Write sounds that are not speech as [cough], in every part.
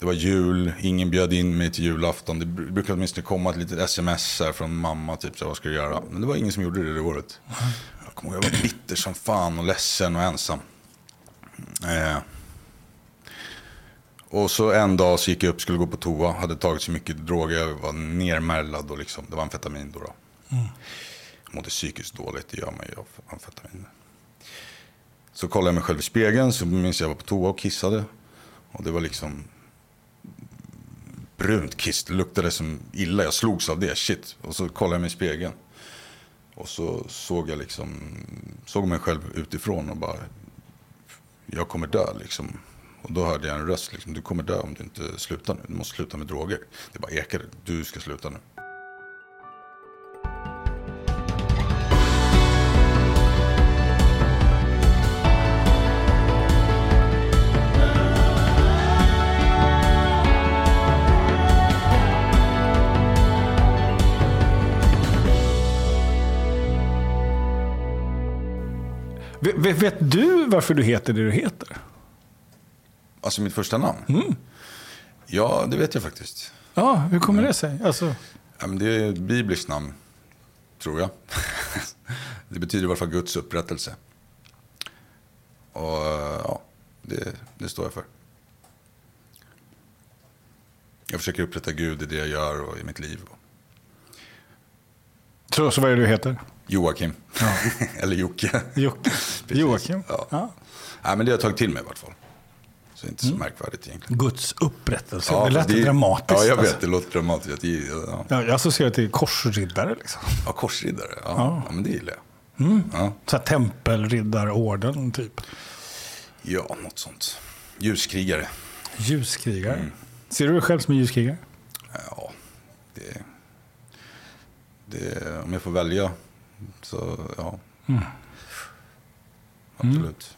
det var jul, ingen bjöd in mig till julafton. Det br- brukade åtminstone komma ett litet sms här från mamma, typ så vad ska du göra? Men det var ingen som gjorde det det året. Jag kommer ihåg, jag var bitter som fan och ledsen och ensam. Eh. Och så en dag så gick jag upp, skulle gå på toa, hade tagit så mycket droger, jag var nermärlad och liksom, det var amfetamin då. då. Jag mådde psykiskt dåligt, det gör man ju av amfetamin. Så kollade jag mig själv i spegeln, så minns jag jag var på toa och kissade. Och det var liksom brunt kiss, det luktade som illa, jag slogs av det, shit. Och så kollade jag mig i spegeln. Och så såg jag liksom, såg mig själv utifrån och bara, jag kommer dö liksom. Och då hörde jag en röst, liksom, du kommer dö om du inte slutar nu, du måste sluta med droger. Det bara ekade, du ska sluta nu. Vet, vet, du varför du heter det du heter? Alltså mitt första namn? Mm. Ja, det vet jag faktiskt. Ja, hur kommer det sig? Alltså, Ja, men det är ett bibliskt namn, tror jag. [laughs] det betyder i alla fall Guds upprättelse. Och ja, det, det står jag för. Jag försöker upprätta Gud i det jag gör och i mitt liv. så, så vad är det du heter? Joakim. [laughs] Eller Jocke. Jo, [laughs] Precis. Joakim? Ja. Ja. Nej, men det har jag tagit till mig i vart fall. Så det är inte så märkvärdigt egentligen. Guds upprättelse. Ja, det lät fast dramatiskt. Ja, jag vet. alltså. Det låter dramatiskt. Ja. Ja, jag associerar till korsriddare. Liksom. ja, korsriddare. Ja. Ja. Ja. men det gillar jag. Ja. Så här tempelriddarorden, typ. ja, något sånt. Ljuskrigare. Ljuskrigare. Mm. Ser du dig själv som en ljuskrigare? Ja, det, det, om jag får välja så ja. Mm. Absolut.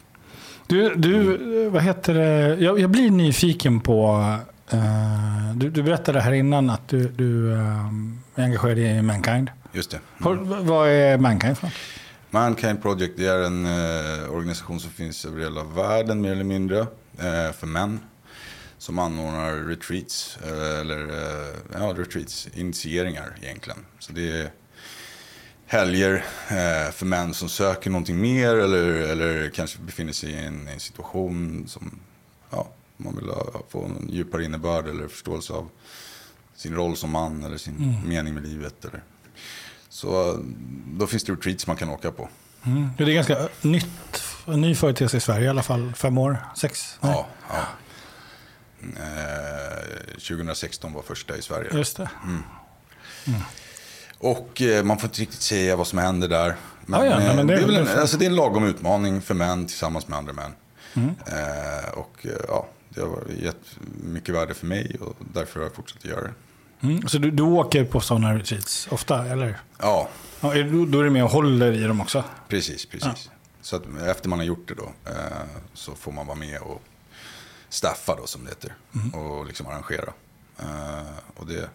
Du, du vad heter det? Jag, jag blir nyfiken på... eh, du, du berättade här innan att du, du eh, är engagerad i Mankind. Just det. Har, vad är Mankind för? Mankind Project det är en eh, organisation som finns över hela världen mer eller mindre. För män. Som anordnar retreats. Eller ja, retreats. Initieringar egentligen. Så det är helger eh, för män som söker någonting mer. Eller, eller kanske befinner sig i en, en situation som ja, man vill ha, få en djupare innebörd. Eller förståelse av sin roll som man. Eller sin mening med livet. Eller. Så då finns det retreats man kan åka på. Mm. Det är ganska nytt, en ny företeelse i Sverige i alla fall. Fem år, sex? Nej. Ja, ja. Eh, 2016 var första i Sverige. Just det. Och eh, man får inte riktigt säga vad som händer där. Men, Ja, ja, nej, men det- det, är en, det- alltså, det är en lagom utmaning för män tillsammans med andra män. Mm. Eh, och eh, ja, det har gett mycket värde för mig och därför har jag fortsatt att göra det. Mm. Så du, du åker på sådana retreats ofta, eller? Ja, Ja, du, då är du med och håller i dem också? precis, precis. Så att efter man har gjort det då eh, så får man vara med och staffa då som det heter. Och liksom arrangera. Eh, och det,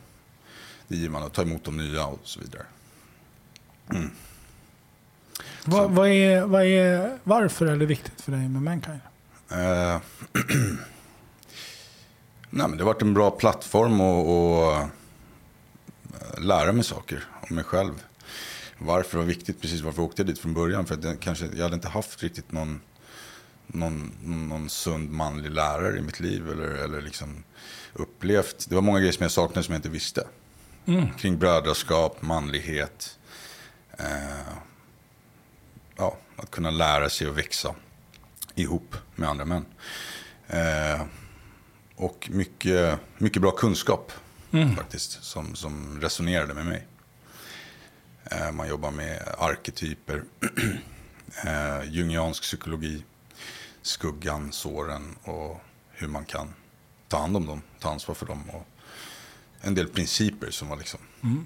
ger man och ta emot de nya och så vidare. Vad, vad är, vad är, varför är det viktigt för dig med Mankind? Eh, [clears throat] nej, men det har varit en bra plattform att eh, lära mig saker om mig själv. Varför det var viktigt, precis varför jag åkte dit från början. För att jag, kanske, jag hade inte haft riktigt någon, någon, någon sund manlig lärare i mitt liv. Eller, eller liksom upplevt. Det var många grejer som jag saknade som jag inte visste. Kring brödraskap, manlighet. Eh, ja, att kunna lära sig och växa ihop med andra män. Eh, och mycket, mycket bra kunskap faktiskt som, som resonerade med mig. Eh, man jobbar med arketyper, [clears throat] eh, jungiansk psykologi, skuggan, såren och hur man kan ta hand om dem, ta ansvar för dem. Och en del principer som var liksom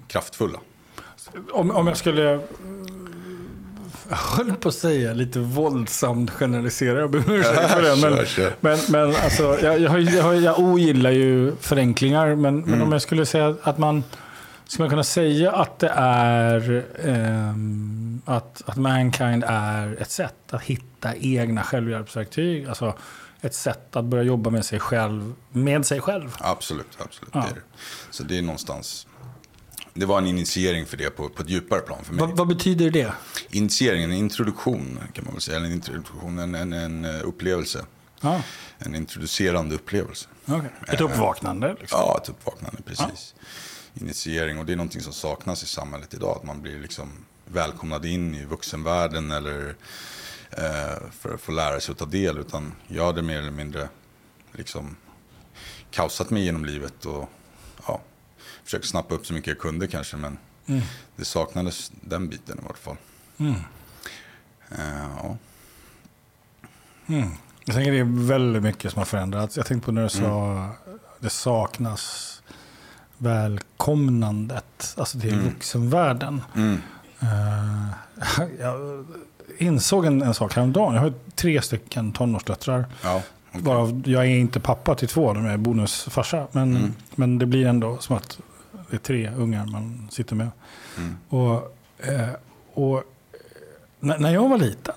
kraftfulla. Om, om jag skulle... eh, Jag höll på att säga lite våldsamt generalisera. Jag ber om ursäkt för det. [laughs] Men, men, men alltså, jag, jag, jag, jag ogillar ju förenklingar. Men, men Mm. om jag skulle säga att man... Skulle man kunna säga att det är... ehm, att, att Mankind är ett sätt att hitta egna självhjälpsverktyg. Alltså ett sätt att börja jobba med sig själv, med sig själv. Absolut, absolut. Ja. Det det. Så det är någonstans... Det var en initiering för det på, på ett djupare plan för mig. Vad, vad betyder det? Initiering, en introduktion kan man väl säga. En introduktion, en, en, en eh, upplevelse. Ja, En introducerande upplevelse. okay. Ett uppvaknande. Liksom. Ja, ett uppvaknande, precis. Initiering, och det är någonting som saknas i samhället idag. Att man blir liksom välkomnad in i vuxenvärlden eller eh, för att få lära sig att ta del. Utan jag hade mer eller mindre liksom kaosat mig genom livet och ja, försökt snappa upp så mycket jag kunde kanske. Men Mm. det saknades den biten i vart fall. Mm. Eh, ja. Mm. Jag tänker det är väldigt mycket som har förändrats. Jag tänkte på när du sa det saknas välkomnandet, alltså till Mm. vuxenvärlden. Mm. Eh, [laughs] jag insåg en, en sak häromdagen. Jag har tre stycken tonårsdöttrar. Ja, okej. Varav jag är inte pappa till två, de är bonusfarsa. Men, Mm. men det blir ändå som att det är tre ungar man sitter med. Mm. Och, eh, och eh, när, jag var liten,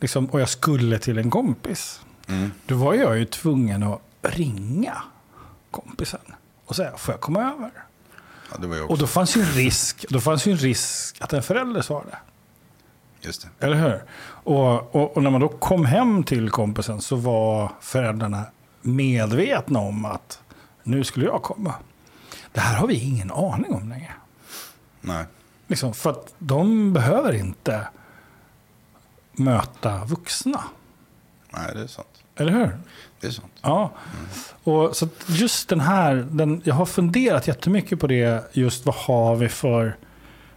liksom, och jag skulle till en kompis, Mm. då var jag ju tvungen att ringa kompisen och säga, får jag komma över? Ja, det Och då fanns ju en [laughs] risk, då fanns ju en risk att en förälder svarade. Just det. Eller hur? Och, och, och när man då kom hem till kompisen så var föräldrarna medvetna om att nu skulle jag komma. Det här har vi ingen aning om längre. Nej. Liksom, för att de behöver inte möta vuxna. Nej, det är sant. Eller hur? Det är sant. Ja. Och så just den här, den, jag har funderat jättemycket på det. Just vad har vi för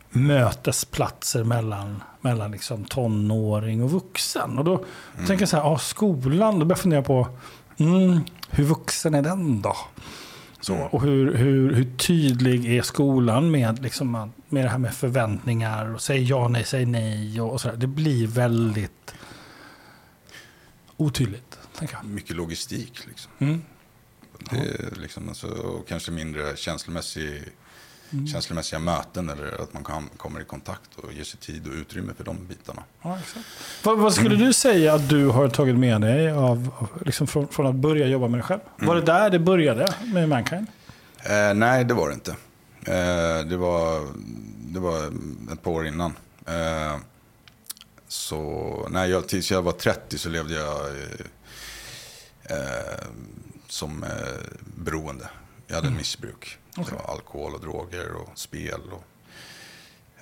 mötesplatser mellan, mellan liksom tonåring och vuxen. Och då tänker jag så här, ja, skolan, då börjar jag fundera på mm, hur vuxen är den då? Så, och hur, hur, hur tydlig är skolan med, liksom, med det här med förväntningar och säg ja, nej, säg nej och, och sådär. Det blir väldigt otydligt, tänker jag. Mycket logistik liksom. Mm. Det är liksom, alltså, och kanske mindre känslomässig, känslomässiga möten eller att man kan, kommer i kontakt och ger sig tid och utrymme för de bitarna. Ja. Vad, vad skulle du säga att du har tagit med dig av, liksom från, från att börja jobba med dig själv? Var det där det började med Mankind? Eh, nej, det var det inte. Eh, det, var, det var ett par år innan. Eh, så när jag, tills jag var 30 så levde jag eh, som eh. Jag hade en missbruk. Okej. Det var alkohol och droger och spel. Och,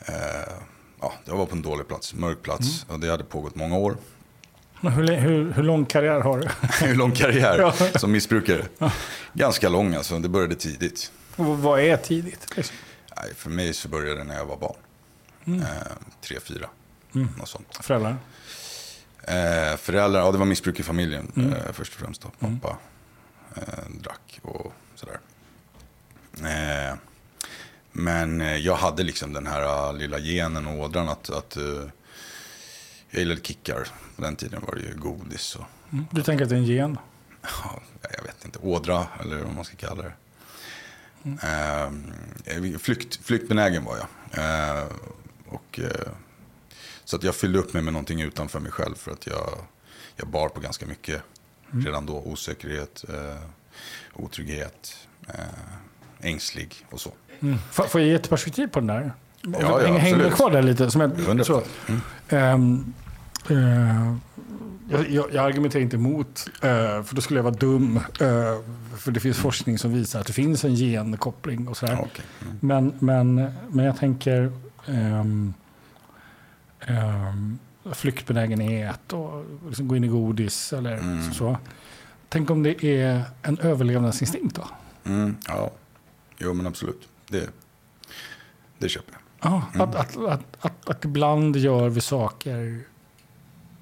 eh, ja, jag var på en dålig plats, mörk plats. Och det hade pågått många år. Hur, hur, hur lång karriär har du? [laughs] Hur lång karriär Ja. som missbrukare? Ganska lång alltså, det började tidigt. Och vad är tidigt? Liksom? Nej, för mig så började det när jag var barn. Mm. Eh, tre, fyra. Mm. Något sånt. Föräldrar? Eh, föräldrar, ja det var missbruk i familjen Mm. eh, först och främst. Då. Pappa eh, drack och sådär. Eh, men eh, jag hade liksom den här eh, lilla genen och ådran att, att eh, jag gillade kickar. På den tiden var det ju godis och Mm. Du tänker att det är en gen? ja, jag vet inte, ådra eller vad man ska kalla det. Eh, flykt, flyktbenägen var jag. Eh, och, eh, så att jag fyllde upp mig med någonting utanför mig själv för att jag, jag bar på ganska mycket redan då. Osäkerhet, eh, otrygghet, eh, ängslig och så. Mm. Får, jag ge ett perspektiv på den där? ja, hänger du absolut. kvar där lite? Som jag, 100%. så. Mm. Ehm, eh, jag, jag, jag argumenterar inte emot, eh, för då skulle jag vara dum. eh, för det finns forskning som visar att det finns en genkoppling och sådär. Ja, okej. Mm. Men, men, men jag tänker um, um, flyktbenägenhet och liksom gå in i godis eller Mm. så. Tänk om det är en överlevnadsinstinkt då? Mm, ja, jo men absolut. Det, det köper jag. Ja, att, att, att, att, att ibland gör vi saker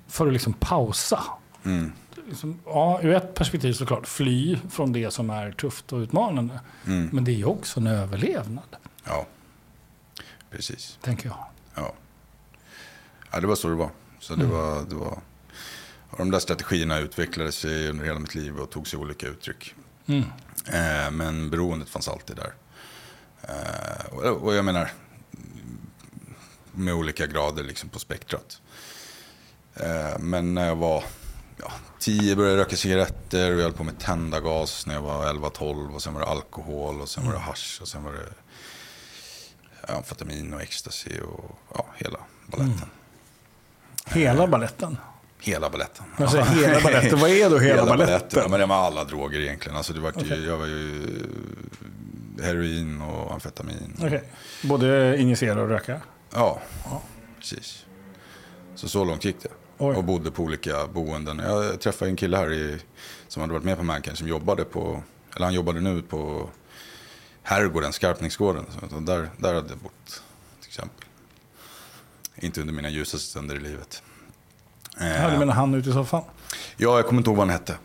för att liksom pausa. Mm, Liksom, ja, ur ett perspektiv såklart, fly från det som är tufft och utmanande. mm, Men det är ju också en överlevnad, ja, precis. tänker jag. Ja. ja, det var så det var. Så det Mm. var, det var... Och de där strategierna utvecklade sig under hela mitt liv och tog sig olika uttryck. Mm. Eh, men beroendet fanns alltid där. Eh, och, och jag menar, med olika grader liksom på spektrat. Eh, men när jag var ja, 10 började jag röka cigaretter och jag höll på med tändargas när jag var 11-12. Och sen var det alkohol och sen var det hasch och sen var det amfetamin och ecstasy och ja, hela baletten. Hela balletten? Hela baletten. Säger hela baletten. Vad är då hela, [laughs] baletten? Ja, men det var alla droger egentligen. Alltså det var ju, Okej. Jag var ju heroin och amfetamin. Okej. Både injicera och röka? Ja, precis. Så så långt gick det. Oj. Och bodde på olika boenden. Jag träffade en kille här i, som hade varit med på Mankind som jobbade på, eller han jobbade nu på Herrgården, Skarpningsgården. Så där, där hade jag bott till exempel. Inte under mina ljusaste stunder i livet. Eh, Ja, du menar han ute i soffan? Ja, jag kommer inte ihåg vad han hette.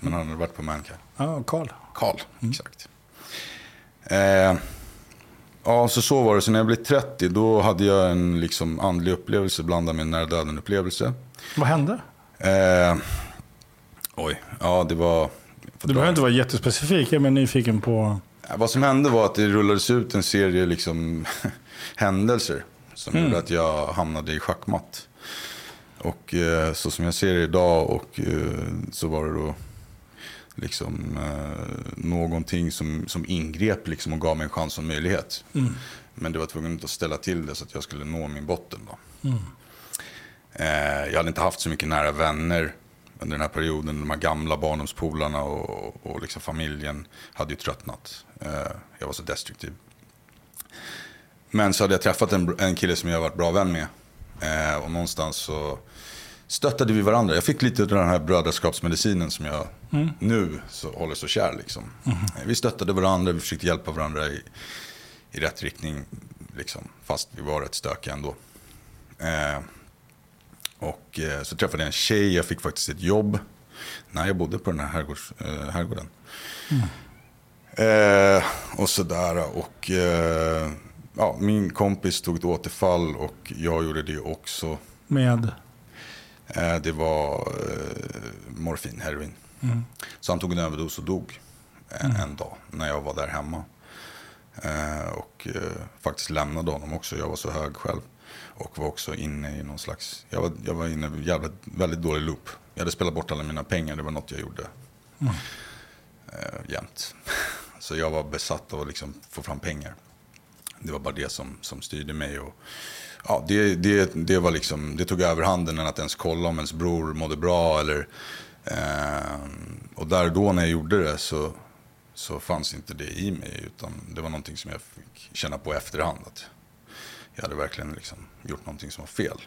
Men han hade varit på Mankind. Ja, Karl. Karl, exakt. Eh, ja, så så var det. Så när jag blev 30 då hade jag en liksom andlig upplevelse blandad med en nära döden upplevelse. Vad hände? Eh, oj, ja det var... Du behöver inte vara jättespecifik, jag är nyfiken på... Vad som hände var att det rullades ut en serie liksom, [laughs] händelser som gjorde att jag hamnade i schackmatt. Och eh, så som jag ser det idag och eh, så var det då liksom eh, någonting som, som ingrep liksom och gav mig en chans och en möjlighet. Men det var tvungen att ställa till det så att jag skulle nå min botten. Då. Eh, jag hade inte haft så mycket nära vänner under den här perioden. De här gamla barndomspolarna och, och liksom familjen hade ju tröttnat. Jag var så destruktiv. Men så hade jag träffat en, en kille som jag varit bra vän med. Eh, och någonstans så stöttade vi varandra. Jag fick lite av den här brödraskapsmedicinen som jag nu så, håller så kär. Liksom. Eh, Vi stöttade varandra, vi försökte hjälpa varandra i, i rätt riktning. Liksom, fast vi var rätt stökiga ändå. Eh, och eh, så träffade jag en tjej, jag fick faktiskt ett jobb när jag bodde på den här herrgårds, eh, herrgården. Eh, och sådär. Och eh, ja, min kompis tog ett återfall och jag gjorde det också. Med... Eh, det var eh, morfin, heroin. Så han tog en överdos och dog en, en dag när jag var där hemma. Eh, och eh, faktiskt lämnade honom också. Jag var så hög själv. Och var också inne i någon slags... Jag var, jag var inne i en jävligt, väldigt dålig loop. Jag hade spelat bort alla mina pengar. Det var något jag gjorde eh, jämt. [laughs] Så jag var besatt av att liksom få fram pengar. Det var bara det som, som styrde mig. Och, ja, det, det, det, var liksom, det tog överhanden än att ens kolla om ens bror mådde bra. Eller, eh, och där då när jag gjorde det så, så fanns inte det i mig. Utan det var någonting som jag fick känna på i efterhand. Att jag hade verkligen liksom gjort någonting som var fel.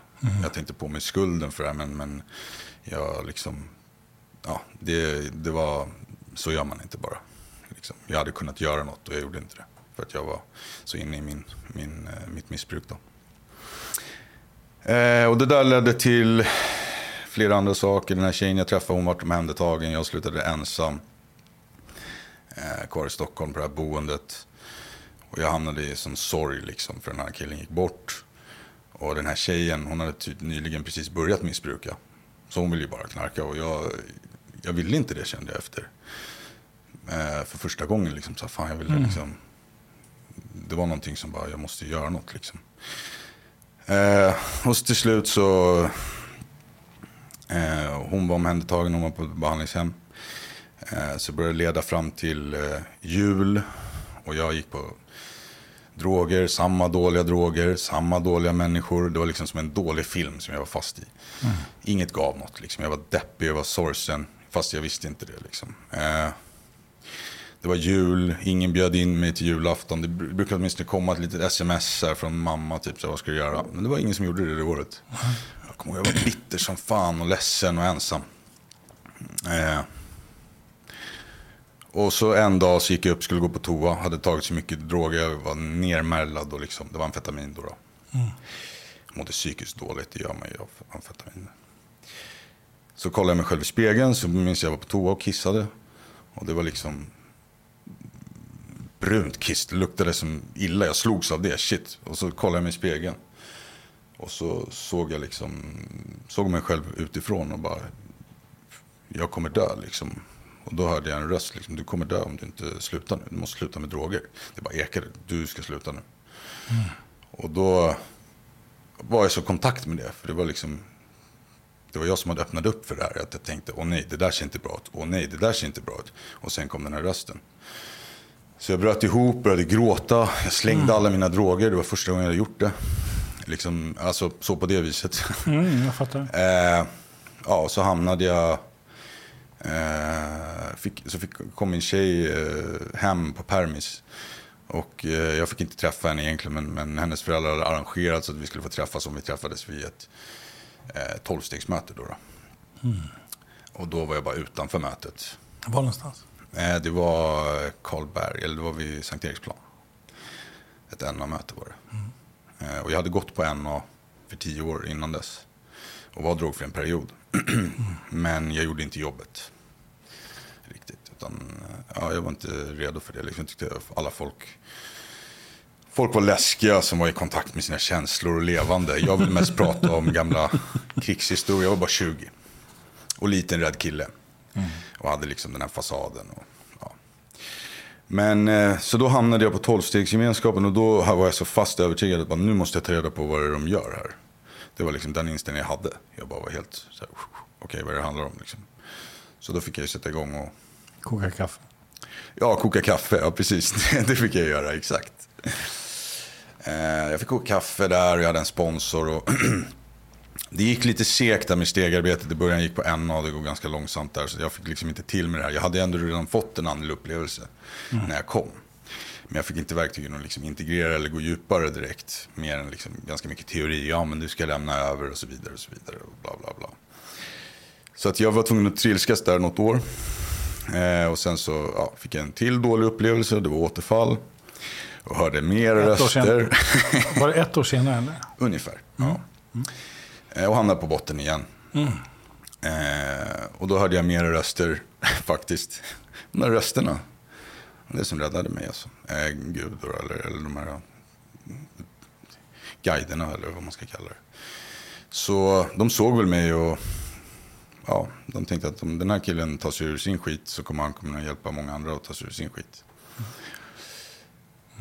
Jag tänkte på mig skulden för det här, men, men jag liksom... Ja, det, det var... Så gör man inte bara. Liksom. Jag hade kunnat göra något och jag gjorde inte det. För att jag var så inne i min, min, eh, mitt missbruk då. Eh, och det där ledde till flera andra saker. Den här tjejen jag träffade, hon var omhändertagen. Jag slutade ensam. Eh, kvar i Stockholm på det här boendet. Och jag hamnade i som sorg liksom, för den här killen gick bort. Och den här tjejen, hon hade typ nyligen precis börjat missbruka. Så hon ville ju bara knarka och jag, jag ville inte det kände jag efter. Eh, för första gången liksom, så här, fan jag ville liksom. Det var någonting som bara, jag måste göra något liksom. Eh, och så till slut så, eh, hon var omhändertagen, hon var på behandlingshem. Eh, så började leda fram till eh, jul och jag gick på droger, samma dåliga droger, samma dåliga människor. Det var liksom som en dålig film som jag var fast i. Inget gav något. Liksom. Jag var deppig, jag var sorgsen, fast jag visste inte det. Liksom. Det var jul, ingen bjöd in mig till julafton. Det br- brukade åtminstone komma ett litet sms här från mamma, typ så vad ska du göra? Men det var ingen som gjorde det det året. Jag kommer ihåg, jag var bitter som fan och ledsen och ensam. Eh, och så en dag så gick jag upp, skulle gå på toa, hade tagit så mycket droger, jag var nermärlad och liksom, det var amfetamin då. då. Jag mådde psykiskt dåligt, det gör man ju av amfetamin. Så kollade jag mig själv i spegeln, så minns jag var på toa och kissade. Och det var liksom brunt kiss, det luktade som illa, jag slogs av det, shit. Och så kollade jag mig i spegeln. Och så såg jag liksom, såg mig själv utifrån och bara, jag kommer dö liksom. Och då hörde jag en röst, liksom, du kommer dö om du inte slutar nu. Du måste sluta med droger. Det bara ekade, du ska sluta nu. Och då var jag så kontakt med det. För det var liksom, Det var jag som hade öppnat upp för det här. Att jag tänkte, åh nej, det där ser inte bra ut. Åh nej, det där ser inte bra ut. Och sen kom den här rösten. Så jag bröt ihop, började gråta. Jag slängde mm. alla mina droger. Det var första gången jag hade gjort det. Liksom, alltså så på det viset. Mm, jag fattar. [laughs] eh, ja, så hamnade jag... Eh, fick, så fick, kom min tjej eh, hem på permis. Och eh, jag fick inte träffa henne egentligen, men, men hennes föräldrar hade arrangerat så att vi skulle få träffas om vi träffades vid ett eh, tolvstegsmöte. Då, då. Mm. Och då var jag bara utanför mötet. Var någonstans? Eh, det var Karlberg, eller det var vid Sankt Eriksplan. Ett NA-möte var det. Mm. Eh, och jag hade gått på NA för tio år innan dess. Och var drogfri en period. mm. [clears throat] Men jag gjorde inte jobbet. Riktigt. Utan, eh, ja, jag var inte redo för det. Liksom, tyckte alla folk Folk var läskiga som var i kontakt med sina känslor och levande. Jag ville mest prata om gamla [laughs] krigshistorier. Jag var bara 20. Och liten rädd kille. Mm. Och hade liksom den här fasaden. Och, ja. Men eh, så då hamnade jag på tolvstegsgemenskapen och då var jag så fast övertygad att nu måste jag ta reda på vad det är de gör här. Det var liksom den inställningen jag hade. Jag bara var helt så okej okay, vad det handlar om liksom. Så då fick jag sätta igång och... Koka kaffe? Ja, koka kaffe, ja precis. [laughs] det fick jag göra, exakt. Eh, jag fick koka kaffe där och jag hade en sponsor. Och [clears throat] det gick lite segt där med stegarbetet. I början gick på NA och det går ganska långsamt där. Så jag fick liksom inte till med det här. Jag hade ändå redan fått en andlig upplevelse mm. när jag kom. Men jag fick inte verktygen att liksom integrera eller gå djupare direkt. Mer än liksom ganska mycket teori. Ja, men du ska lämna över och så vidare och så vidare. Och bla, bla, bla. Så att jag var tvungen att trilskas där något år. Eh, och sen så ja, fick jag en till dålig upplevelse. Det var återfall. Och hörde mer ett röster. [laughs] Var det ett år senare? Eller? Ungefär, mm. ja. Mm. Och hamnade på botten igen. Mm. Eh, och då hörde jag mer röster [laughs] faktiskt. De där rösterna. Det som räddade mig alltså. Eh, Gud eller, eller de här guiderna eller vad man ska kalla det. Så de såg väl mig och ja, de tänkte att om den här killen tar sig ur sin skit så kommer han kunna hjälpa många andra att ta sig ur sin skit.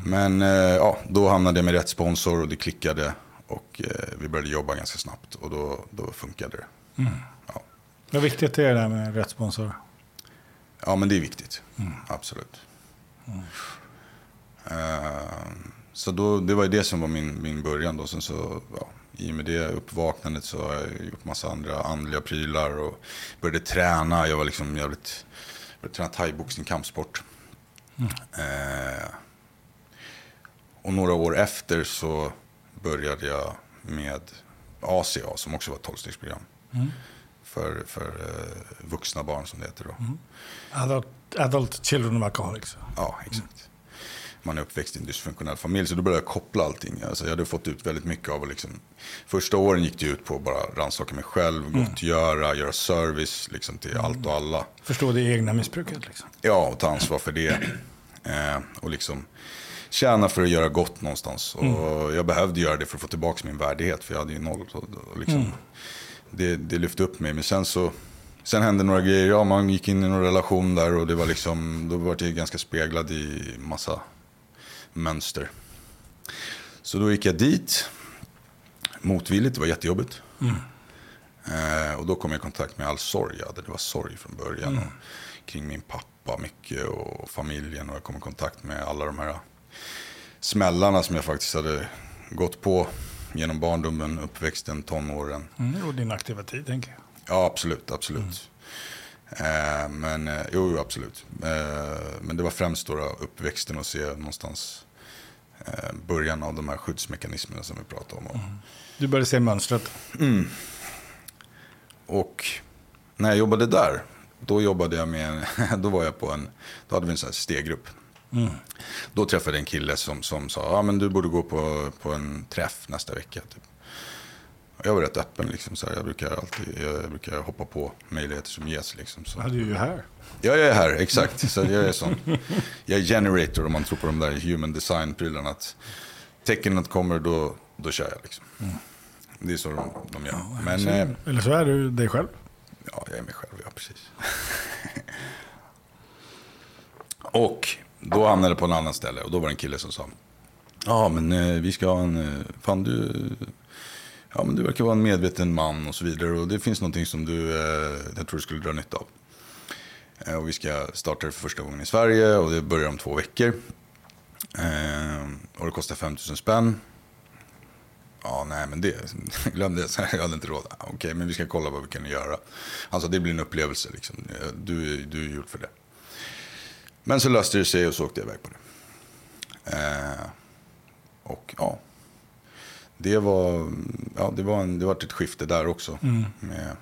Men eh, ja, då hamnade jag med rätt sponsor och det klickade. Och eh, vi började jobba ganska snabbt och då, då funkade det. Mm. Ja. Vad viktigt är det där med rätt sponsor? Ja, men det är viktigt. Mm. Absolut. Mm. Uh, så då, det var ju det som var min, min början. Då. Sen så, ja, I och med det uppvaknandet så har jag gjort massa andra andliga prylar och började träna. Jag var liksom jävligt, började träna thaiboxning, kampsport. Mm. Uh, och några år efter så började jag med ACA som också var ett tolvstegsprogram. Mm. För, för uh, vuxna barn som det heter då. Mm. Adult, adult Children of Alcoholics. Ja, exakt. Man är uppväxt i en dysfunktionell familj så då började jag koppla allting. Alltså, jag hade fått ut väldigt mycket av liksom, Första åren gick det ut på att bara rannsaka mig själv, mm. gottgöra, göra service liksom, till mm. allt och alla. Förstå det egna missbruket liksom. Ja, och ta ansvar för det. Eh, och liksom tjäna för att göra gott någonstans. Och mm. jag behövde göra det för att få tillbaka min värdighet. För jag hade ju noll. Och liksom, mm. det, det lyfte upp mig. Men sen så sen hände några grejer. Ja, man gick in i någon relation där och det var liksom, då var det ganska speglad i massa mönster. Så då gick jag dit. Motvilligt, det var jättejobbigt. Mm. Eh, och då kom jag i kontakt med all sorg jag hade. Det var sorg från början. Mm. kring min pappa mycket och familjen. Och jag kom i kontakt med alla de här smällarna som jag faktiskt hade gått på genom barndomen, uppväxten, tonåren. Mm, och din aktiva tid, tänker jag. Ja, absolut, absolut. Mm. Eh, men, eh, jo, jo, absolut. Eh, men det var främst då, uppväxten och se någonstans eh, början av de här skyddsmekanismerna som vi pratade om. Mm. Du började se mönstret. Mm. Och när jag jobbade där, då jobbade jag med, [laughs] då var jag på en, då hade vi en sån här steggrupp. Mm. Då träffade jag en kille som, som sa, ja men du borde gå på, på en träff nästa vecka. Typ. Jag var rätt öppen liksom. Så här, jag, brukar alltid, jag brukar hoppa på möjligheter som ges. Liksom, så. Ja, du är ju här. Ja, jag är här, exakt. Så jag är sån. Jag är generator om man tror på de där human design-prylarna. Att tecknen kommer, då, då kör jag liksom. Mm. Det är så de, de gör. Ja, Men, så, eh, eller så är du dig själv. Ja, jag är mig själv, ja precis. [laughs] och då hamnade jag på en annan ställe och då var det en kille som sa. Ja, men eh, vi ska ha en... Eh, fan du... ja, men du verkar vara en medveten man och så vidare. Och det finns någonting som du, eh, jag tror du skulle dra nytta av. Eh, och vi ska starta det för första gången i Sverige och det börjar om två veckor. Eh, och det kostar 5000 spänn. Ja, nej, men det, [laughs] glöm det. [laughs] Jag hade inte råd. Ah, okej, okay, men vi ska kolla vad vi kan göra. Alltså, det blir en upplevelse. Liksom. Eh, du, du är gjord för det. Men så löste det sig och så åkte jag iväg på det. Eh, och ja, det var, ja, det var, en, det var ett skifte där också. Mm. Med,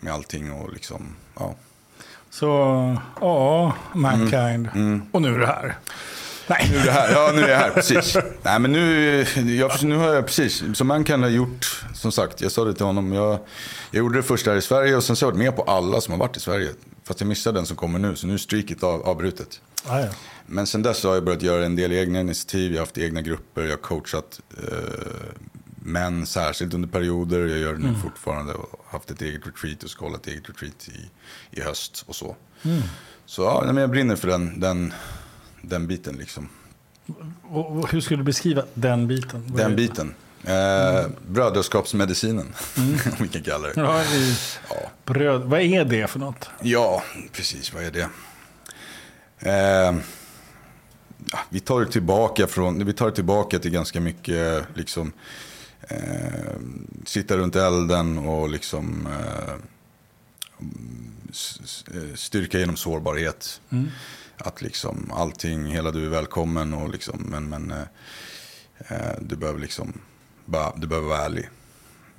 med allting och liksom, ja. Så, ja, Mankind. Mm. Mm. Och nu är du här. Nej. Nu är det här. Ja, nu är jag här. Precis. Nej, men nu, jag, nu har jag precis, som Mankind har gjort, som sagt, jag sa det till honom. Jag, jag gjorde det först här i Sverige och sen så har jag varit med på alla som har varit i Sverige. Fast jag missade den som kommer nu, så nu är streaket av, avbrutet. Ah, ja. Men sen dess har jag börjat göra en del egna initiativ, jag har haft egna grupper, jag har coachat eh, män särskilt under perioder. Jag gör det nu mm. fortfarande och haft ett eget retreat och ska hålla ett eget retreat i, i höst och så. Mm. Så ja, men jag brinner för den, den, den biten liksom. Och hur skulle du beskriva den biten? Vad den biten? Eh. Brödraskapsmedicinen, mm. [laughs] om vi kan kalla det. Ja, i, ja. Bröd, vad är det för något? Ja, precis, vad är det? Eh, vi tar det tillbaka från, vi tar det tillbaka till ganska mycket liksom eh, sitta runt elden och liksom eh, styrka genom sårbarhet. Mm. Att liksom allting, hela du är välkommen och liksom, men, men eh, eh du behöver liksom, bara, du behöver vara ärlig.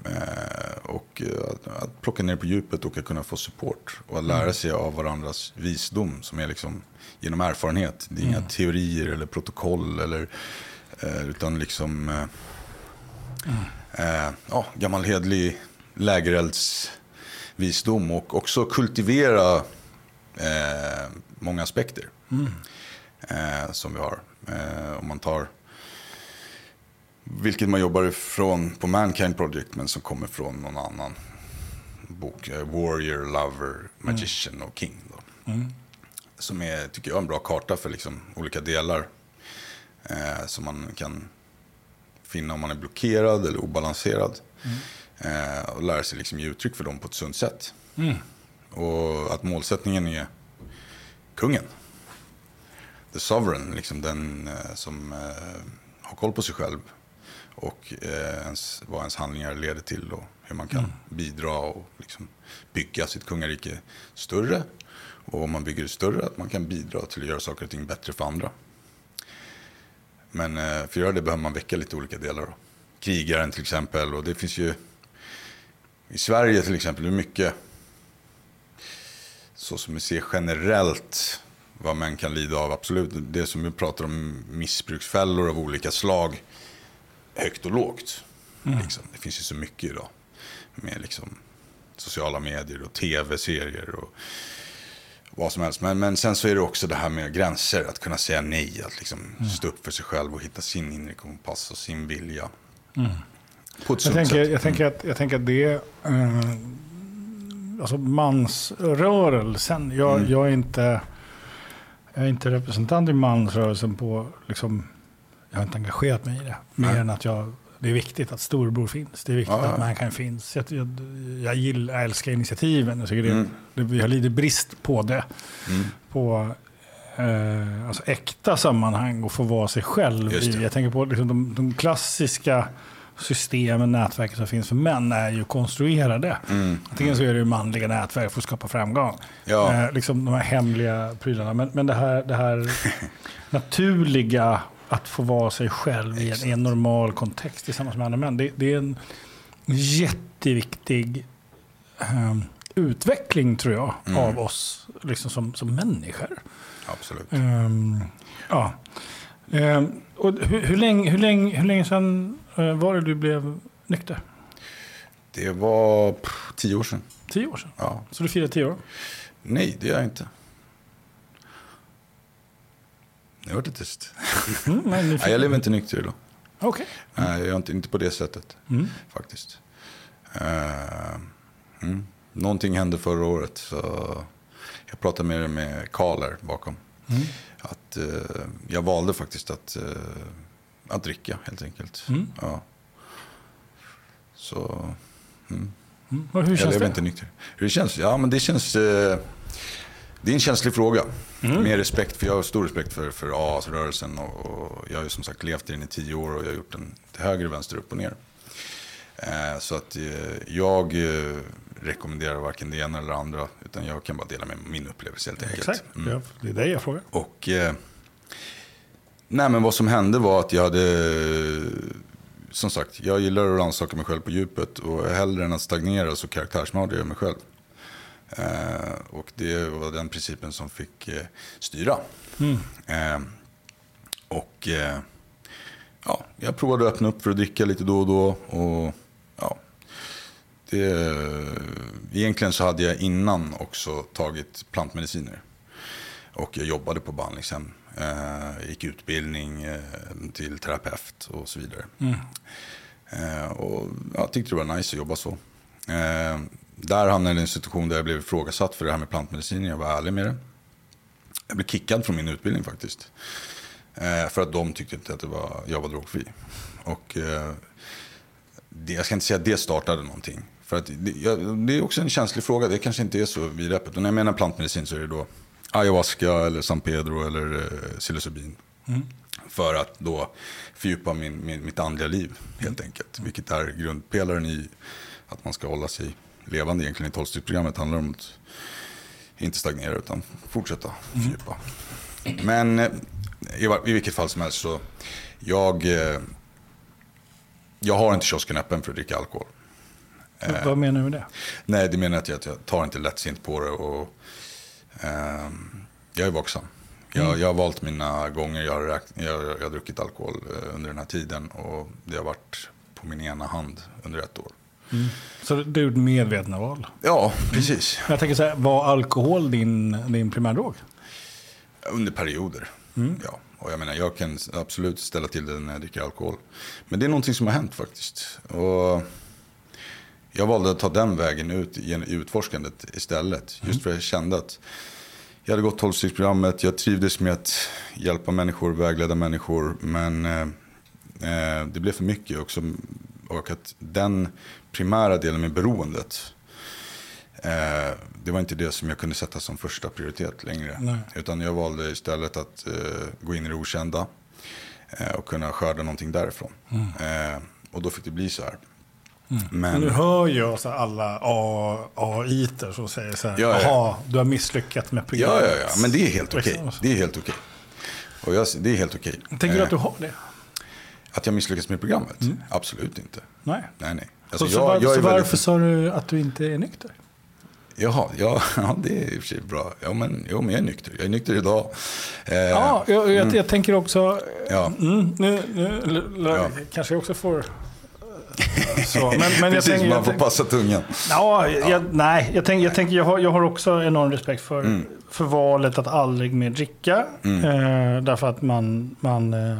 Eh, och att, att, plocka ner på djupet och att kunna få support. Och att lära mm. sig av varandras visdom som är liksom genom erfarenhet. Det är mm. inga teorier eller protokoll eller, eh, utan liksom eh, mm. eh, ja, gammal hedlig lägereldsvisdom och också kultivera eh, många aspekter mm. eh, som vi har. Eh, om man tar vilket man jobbar ifrån på Mankind Project men som kommer från någon annan bok. Eh, Warrior, Lover, Magician mm. och King. Mm. Som är, tycker jag, en bra karta för liksom olika delar. Eh, som man kan finna om man är blockerad eller obalanserad. Eh, och lära sig liksom ge uttryck för dem på ett sunt sätt. Mm. Och att målsättningen är kungen. The sovereign, liksom den eh, som eh, har koll på sig själv. Och eh, ens, vad ens handlingar leder till och hur man kan mm. bidra och liksom bygga sitt kungarike större. Och om man bygger det större, att man kan bidra till att göra saker och ting bättre för andra. Men för att göra det behöver man väcka lite olika delar. Då. Krigaren till exempel. Och det finns ju i Sverige till exempel, det är mycket så som vi ser generellt vad män kan lida av. Absolut, det som vi pratar om missbruksfällor av olika slag. Högt och lågt. Mm. Liksom. Det finns ju så mycket idag. Med liksom sociala medier och tv-serier. och vad som helst. Men, men sen så är det också det här med gränser. Att kunna säga nej. Att liksom mm. stå upp för sig själv och hitta sin inre kompass och sin vilja. Mm. På ett jag, tänker, jag, tänker mm. att, jag tänker att det. Eh, alltså mansrörelsen. Jag, mm. jag, är inte, jag är inte representant i mansrörelsen på... Liksom, jag har inte engagerat mig i det. Mer än att jag det är viktigt att storbror finns. Det är viktigt ja, att Mankind finns. Jag, jag, jag, gillar, jag älskar initiativen. Jag tycker det, mm. det, vi har lite brist på det. Mm. På eh, alltså äkta sammanhang och få vara sig själv. Jag tänker på liksom, de, de klassiska systemen, nätverken som finns för män är ju konstruerade. Mm. Antingen så är det ju manliga nätverk för att skapa framgång. Ja. Eh, liksom de här hemliga prylarna. Men, men det här, det här [laughs] naturliga att få vara sig själv i en, i en, normal kontext tillsammans med andra män. Det, det är en jätteviktig um, utveckling, tror jag, mm. av oss liksom som, som människor. Absolut. Um, ja. Um, och hur, hur, länge, hur, länge, hur länge sedan var det du blev nykter? Det var pff, tio år sedan. Tio år sedan? Ja. Så du firar tio år? Nej, det gör jag inte. Nu vart det tyst. Mm, [laughs] nej, jag lever inte nykter idag. Okay. Mm. Nej, jag är inte, inte på det sättet. Mm. Faktiskt. Uh, mm. Någonting hände förra året. Så jag pratade med, med Karl här bakom. Mm. Att uh, jag valde faktiskt att, uh, att dricka helt enkelt. Mm. Ja. Så, mm. Mm. Och hur känns jag det? vet inte nykter. Hur det känns? Ja, men det känns... Eh, det är en känslig fråga. Mm. Med respekt, för jag har stor respekt för, för AA-rörelsen. Och, och jag har ju som sagt levt i den i tio år och jag har gjort den till höger, vänster, upp och ner. Eh, så att eh, jag eh, rekommenderar varken det ena eller det andra. Utan jag kan bara dela med mig av min upplevelse helt enkelt. Exakt, Mm. ja, det är det jag frågar. Och eh, nej, men vad som hände var att jag hade, som sagt, jag gillar att rannsaka mig själv på djupet. Och hellre än att stagnera så karaktärsmördar jag mig själv. Eh, och det var den principen som fick eh, styra. Mm. Eh, och eh, ja, jag provade att öppna upp för att dricka lite då och då. Och ja, det, egentligen så hade jag innan också tagit plantmediciner. Och jag jobbade på behandlingshem. Eh, gick utbildning eh, till terapeut och så vidare. Mm. Eh, och jag tyckte det var nice att jobba så. Där hamnade jag i en situation där jag blev ifrågasatt för det här med plantmediciner. Jag var ärlig med det. Jag blev kickad från min utbildning faktiskt. För att de tyckte inte att det var, jag var drogfri. Och det, jag ska inte säga att det startade någonting. För att det, jag, det är också en känslig fråga. Det kanske inte är så vidöppet. Och när jag menar plantmedicin så är det då ayahuasca eller San Pedro eller eh, psilocybin. För att då fördjupa min, min, mitt andliga liv helt enkelt. Vilket är grundpelaren i att man ska hålla sig levande egentligen i tolvstegsprogrammet. handlar om att inte stagnera utan fortsätta fördjupa. Men eh, i, i vilket fall som helst så jag, eh, jag har inte kiosken öppen för att dricka alkohol. Eh. Vad menar du med det? Nej, det menar jag att jag tar inte lättsint på det. Och, jag är vaksam. Jag, jag har valt mina gånger jag har, räkn- jag, jag har druckit alkohol eh, under den här tiden. Och det har varit på min ena hand under ett år. Så du gjorde medvetna val? Ja, precis. Jag tänker så här, var alkohol din, din primärdrog? Under perioder. Ja. Och jag menar, jag kan absolut ställa till det när jag dricker alkohol. Men det är någonting som har hänt faktiskt. Och jag valde att ta den vägen ut i utforskandet istället. Just för att jag kände att jag hade gått tolvstegsprogrammet. Jag trivdes med att hjälpa människor, vägleda människor. Men eh, eh, det blev för mycket också. Och att den primära delen med beroendet. Eh, det var inte det som jag kunde sätta som första prioritet längre. Nej. Utan jag valde istället att eh, gå in i det okända. Eh, och kunna skörda någonting därifrån. Eh, och då fick det bli så här. Men Men, nu hör jag så alla AI-ter som säger så här, Ja, ja. jaha, du har misslyckats med ja, programmet. ja, ja, men det är helt okej. Liksom. Det är helt okej. Och jag, det är helt okej. Tänker du Eh, att du har det? att jag misslyckats med programmet? Absolut inte. Nej. Nej, nej. Alltså, så, så, jag, var, jag så är varför väldigt... sa du att du inte är nykter? Jaha, ja, [laughs] ja, det är i och för sig bra. Ja, men, jo, men jag är nykter. Jag är nykter idag. Eh, Ja, jag, jag, jag tänker också... Ja. Mm, nu, nu Ja. kanske jag också får... eh, Så, men, men Precis, tänker, man får tänker, passa tungan. ja, jag, nej, jag tänker, jag, tänker jag, har, jag har också enorm respekt för, Mm. för valet att aldrig mer dricka. Eh, därför att man, man, eh,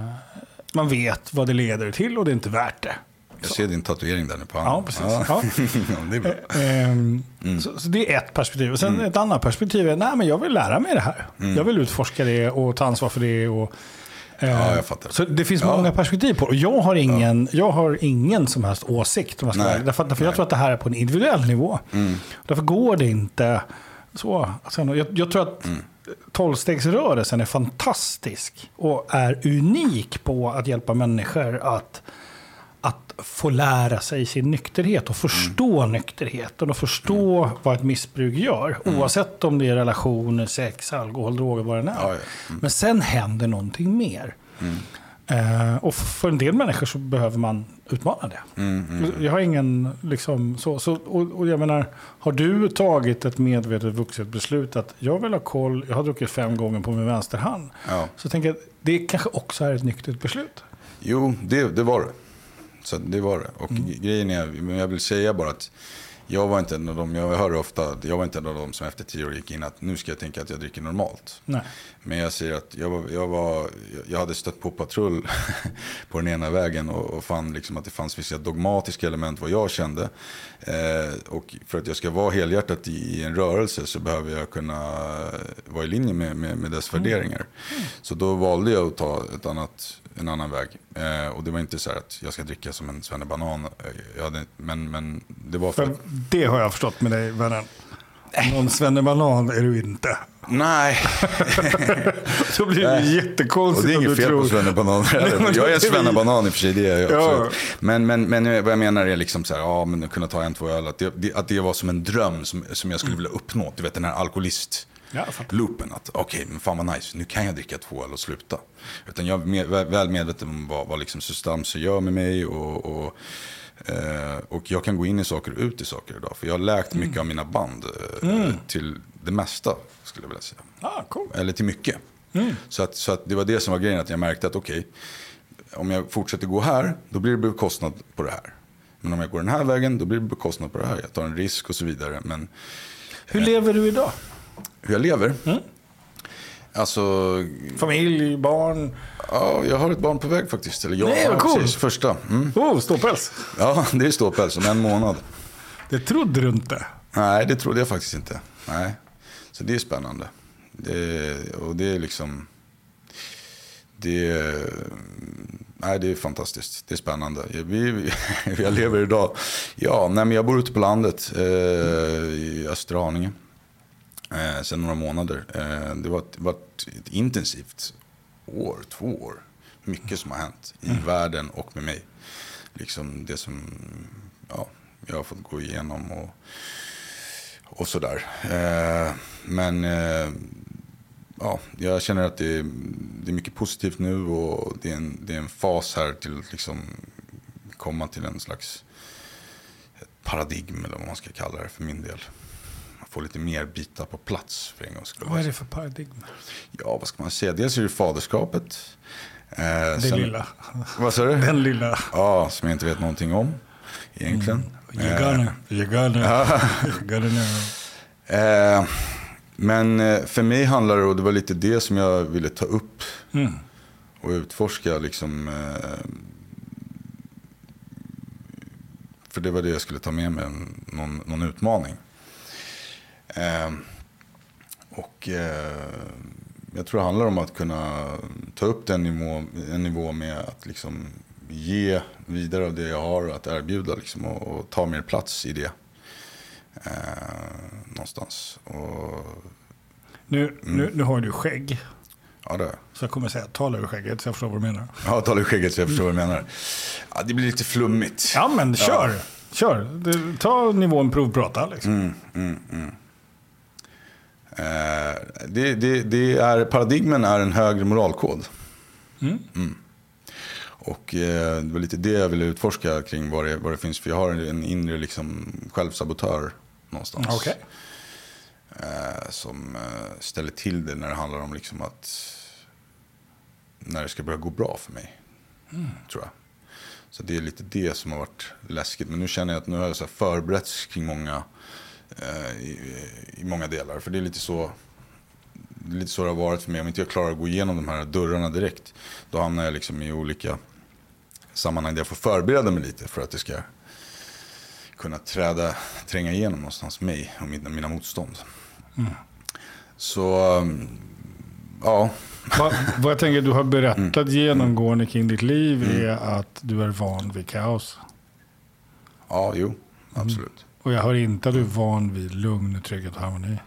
man vet vad det leder till och det är inte värt det. Jag ser din tatuering där nu på handen. Ja, precis. Ja. [laughs] Ja, det är bra. Ehm, Mm. så, så det är ett perspektiv. Och sen ett annat perspektiv är nej, men jag vill lära mig det här. Jag vill utforska det och ta ansvar för det. Och, eh, Mm. Ja, jag fattar. Så det finns Ja. många perspektiv på det. Jag har ingen, jag har ingen som helst åsikt. Om jag, ska Nej. därför, därför jag Nej. tror att det här är på en individuell nivå. Mm. Därför går det inte så. Alltså, jag, jag tror att Mm. tolvstegsrörelsen är fantastisk och är unik på att hjälpa människor att få lära sig sin nykterhet och förstå Mm. nykterheten och förstå vad ett missbruk gör. Oavsett om det är relationer, sex, alkohol, droger, vad det är. Ja, ja. Mm. Men sen händer någonting mer. Eh, och för en del människor så behöver man utmana det. Mm, Jag har ingen, liksom, så, så, och, och jag menar, har du tagit ett medvetet vuxet beslut att jag vill ha koll, jag har druckit fem gånger på min vänsterhand. Ja. Så tänker jag, det kanske också är ett nyktert beslut. Jo, det, det var det. Så det var det. Och Mm. grejen är, men jag vill säga bara att jag var inte en av dem, jag hör ofta, jag var inte en av dem som efter tio år gick in att nu ska jag tänka att jag dricker normalt. Nej. Men jag säger att jag, var, jag, var, jag hade stött på patrull [laughs] på den ena vägen och, och fann liksom att det fanns vissa dogmatiska element vad jag kände. Eh, och för att jag ska vara helhjärtat i, i en rörelse så behöver jag kunna vara i linje med, med, med dess värderingar. Så då valde jag att ta ett annat en annan väg. Eh, och det var inte så här att jag ska dricka som en svennebanan. Eh, Jag hade, men, men det var för För det har jag förstått med dig, vännen. Någon svennebanan är du inte. Nej, [laughs] Så blir det Nej. och jättekonstigt det är inget fel tror... på svennebananer men Jag är svennebanan i och för sig, det är jag Ja. Men, men, men vad jag menar är liksom så här, ja men att kunna ta en, två öl. Att det, det, att det var som en dröm som, som jag skulle vilja uppnå. Du vet den här alkoholist Ja, loopen. Att okej, men fan vad nice, nu kan jag dricka två öl och sluta. Utan jag är med, väl medveten om vad, vad liksom substanser gör med mig. Och, och, eh, och jag kan gå in i saker och ut i saker idag. För jag har läkt mycket av mina band eh, till det mesta, skulle jag vilja säga. Ah, cool. Eller till mycket. Så, att, så att det var det som var grejen, att jag märkte att okej, om jag fortsätter gå här, då blir det bekostnad på det här. Men om jag går den här vägen, då blir det bekostnad på det här. Jag tar en risk och så vidare. Men Hur lever du idag? Hur jag lever? Alltså, Familj, barn? ja, jag har ett barn på väg faktiskt. Eller jag, Nej, vad cool. precis, första. Mm. Oh, ståpäls. Ja, det är ståpäls om en månad. Det trodde du inte. Nej, det trodde jag faktiskt inte. Nej. Så det är spännande. Det, och det är liksom... Det är, nej, det är fantastiskt. Det är spännande. Vi, [laughs] jag lever idag. Ja, nej, men jag bor ute på landet eh, i Östra Haninge. Eh, sen några månader. Eh, det var, var ett intensivt år, två år. Mycket som har hänt i världen och med mig. Liksom det som ja, jag har fått gå igenom. och och sådär. Eh, men eh, ja, jag känner att det är, det är mycket positivt nu och det är, en, det är en fas här till att liksom komma till en slags paradigm eller vad man ska kalla det för min del. Få lite mer bitar på plats för en gångs skull. Vad är det för paradigm? Ja, vad ska man säga? Dels är det faderskapet. Eh, Det sen- lilla. Vad sa du? [laughs] Den lilla. Ja, som jag inte vet någonting om egentligen. You're gonna, you're gonna, you're gonna know. Eh, men eh, för mig handlar det, och det var lite det som jag ville ta upp Mm. och utforska. Liksom, eh, för det var det jag skulle ta med mig, någon, någon utmaning. Eh, och eh, jag tror det handlar om att kunna ta upp den nivå, en nivå med att liksom ge vidare av det jag har att erbjuda liksom, och, och ta mer plats i det. Eh, någonstans. Och, Nu, nu, nu har du skägg. ja, det, Så jag kommer säga, tala ur skägget så jag förstår vad du menar. ja, talar i skägget så jag förstår vad du menar. Ja, det blir lite flummigt. Ja, men kör. Kör. Du, ta nivån provprata. Liksom. Mm. Eh, det, det, det är, paradigmen är en högre moralkod. Mm. Och eh, det var lite det jag ville utforska kring vad det, vad det finns. För jag har en inre liksom, självsabotör någonstans. Okej. Eh, som eh, ställer till det när det handlar om liksom att när det ska börja gå bra för mig. Tror jag. Så det är lite det som har varit läskigt. Men nu känner jag att nu har jag så förberetts kring många, eh, i, i många delar. För det är lite så det är lite så det har varit för mig. Om inte jag klarar att gå igenom de här dörrarna direkt. Då hamnar jag liksom i olika sammanhang där jag får förbereda mig lite för att det ska kunna träda, tränga igenom någonstans mig och mina, mina motstånd. Så, um, ja. Vad, vad jag tänker du har berättat genomgående kring ditt liv är att du är van vid kaos. Ja, jo, absolut. Och jag hör inte att du är van vid lugn, trygghet och harmoni.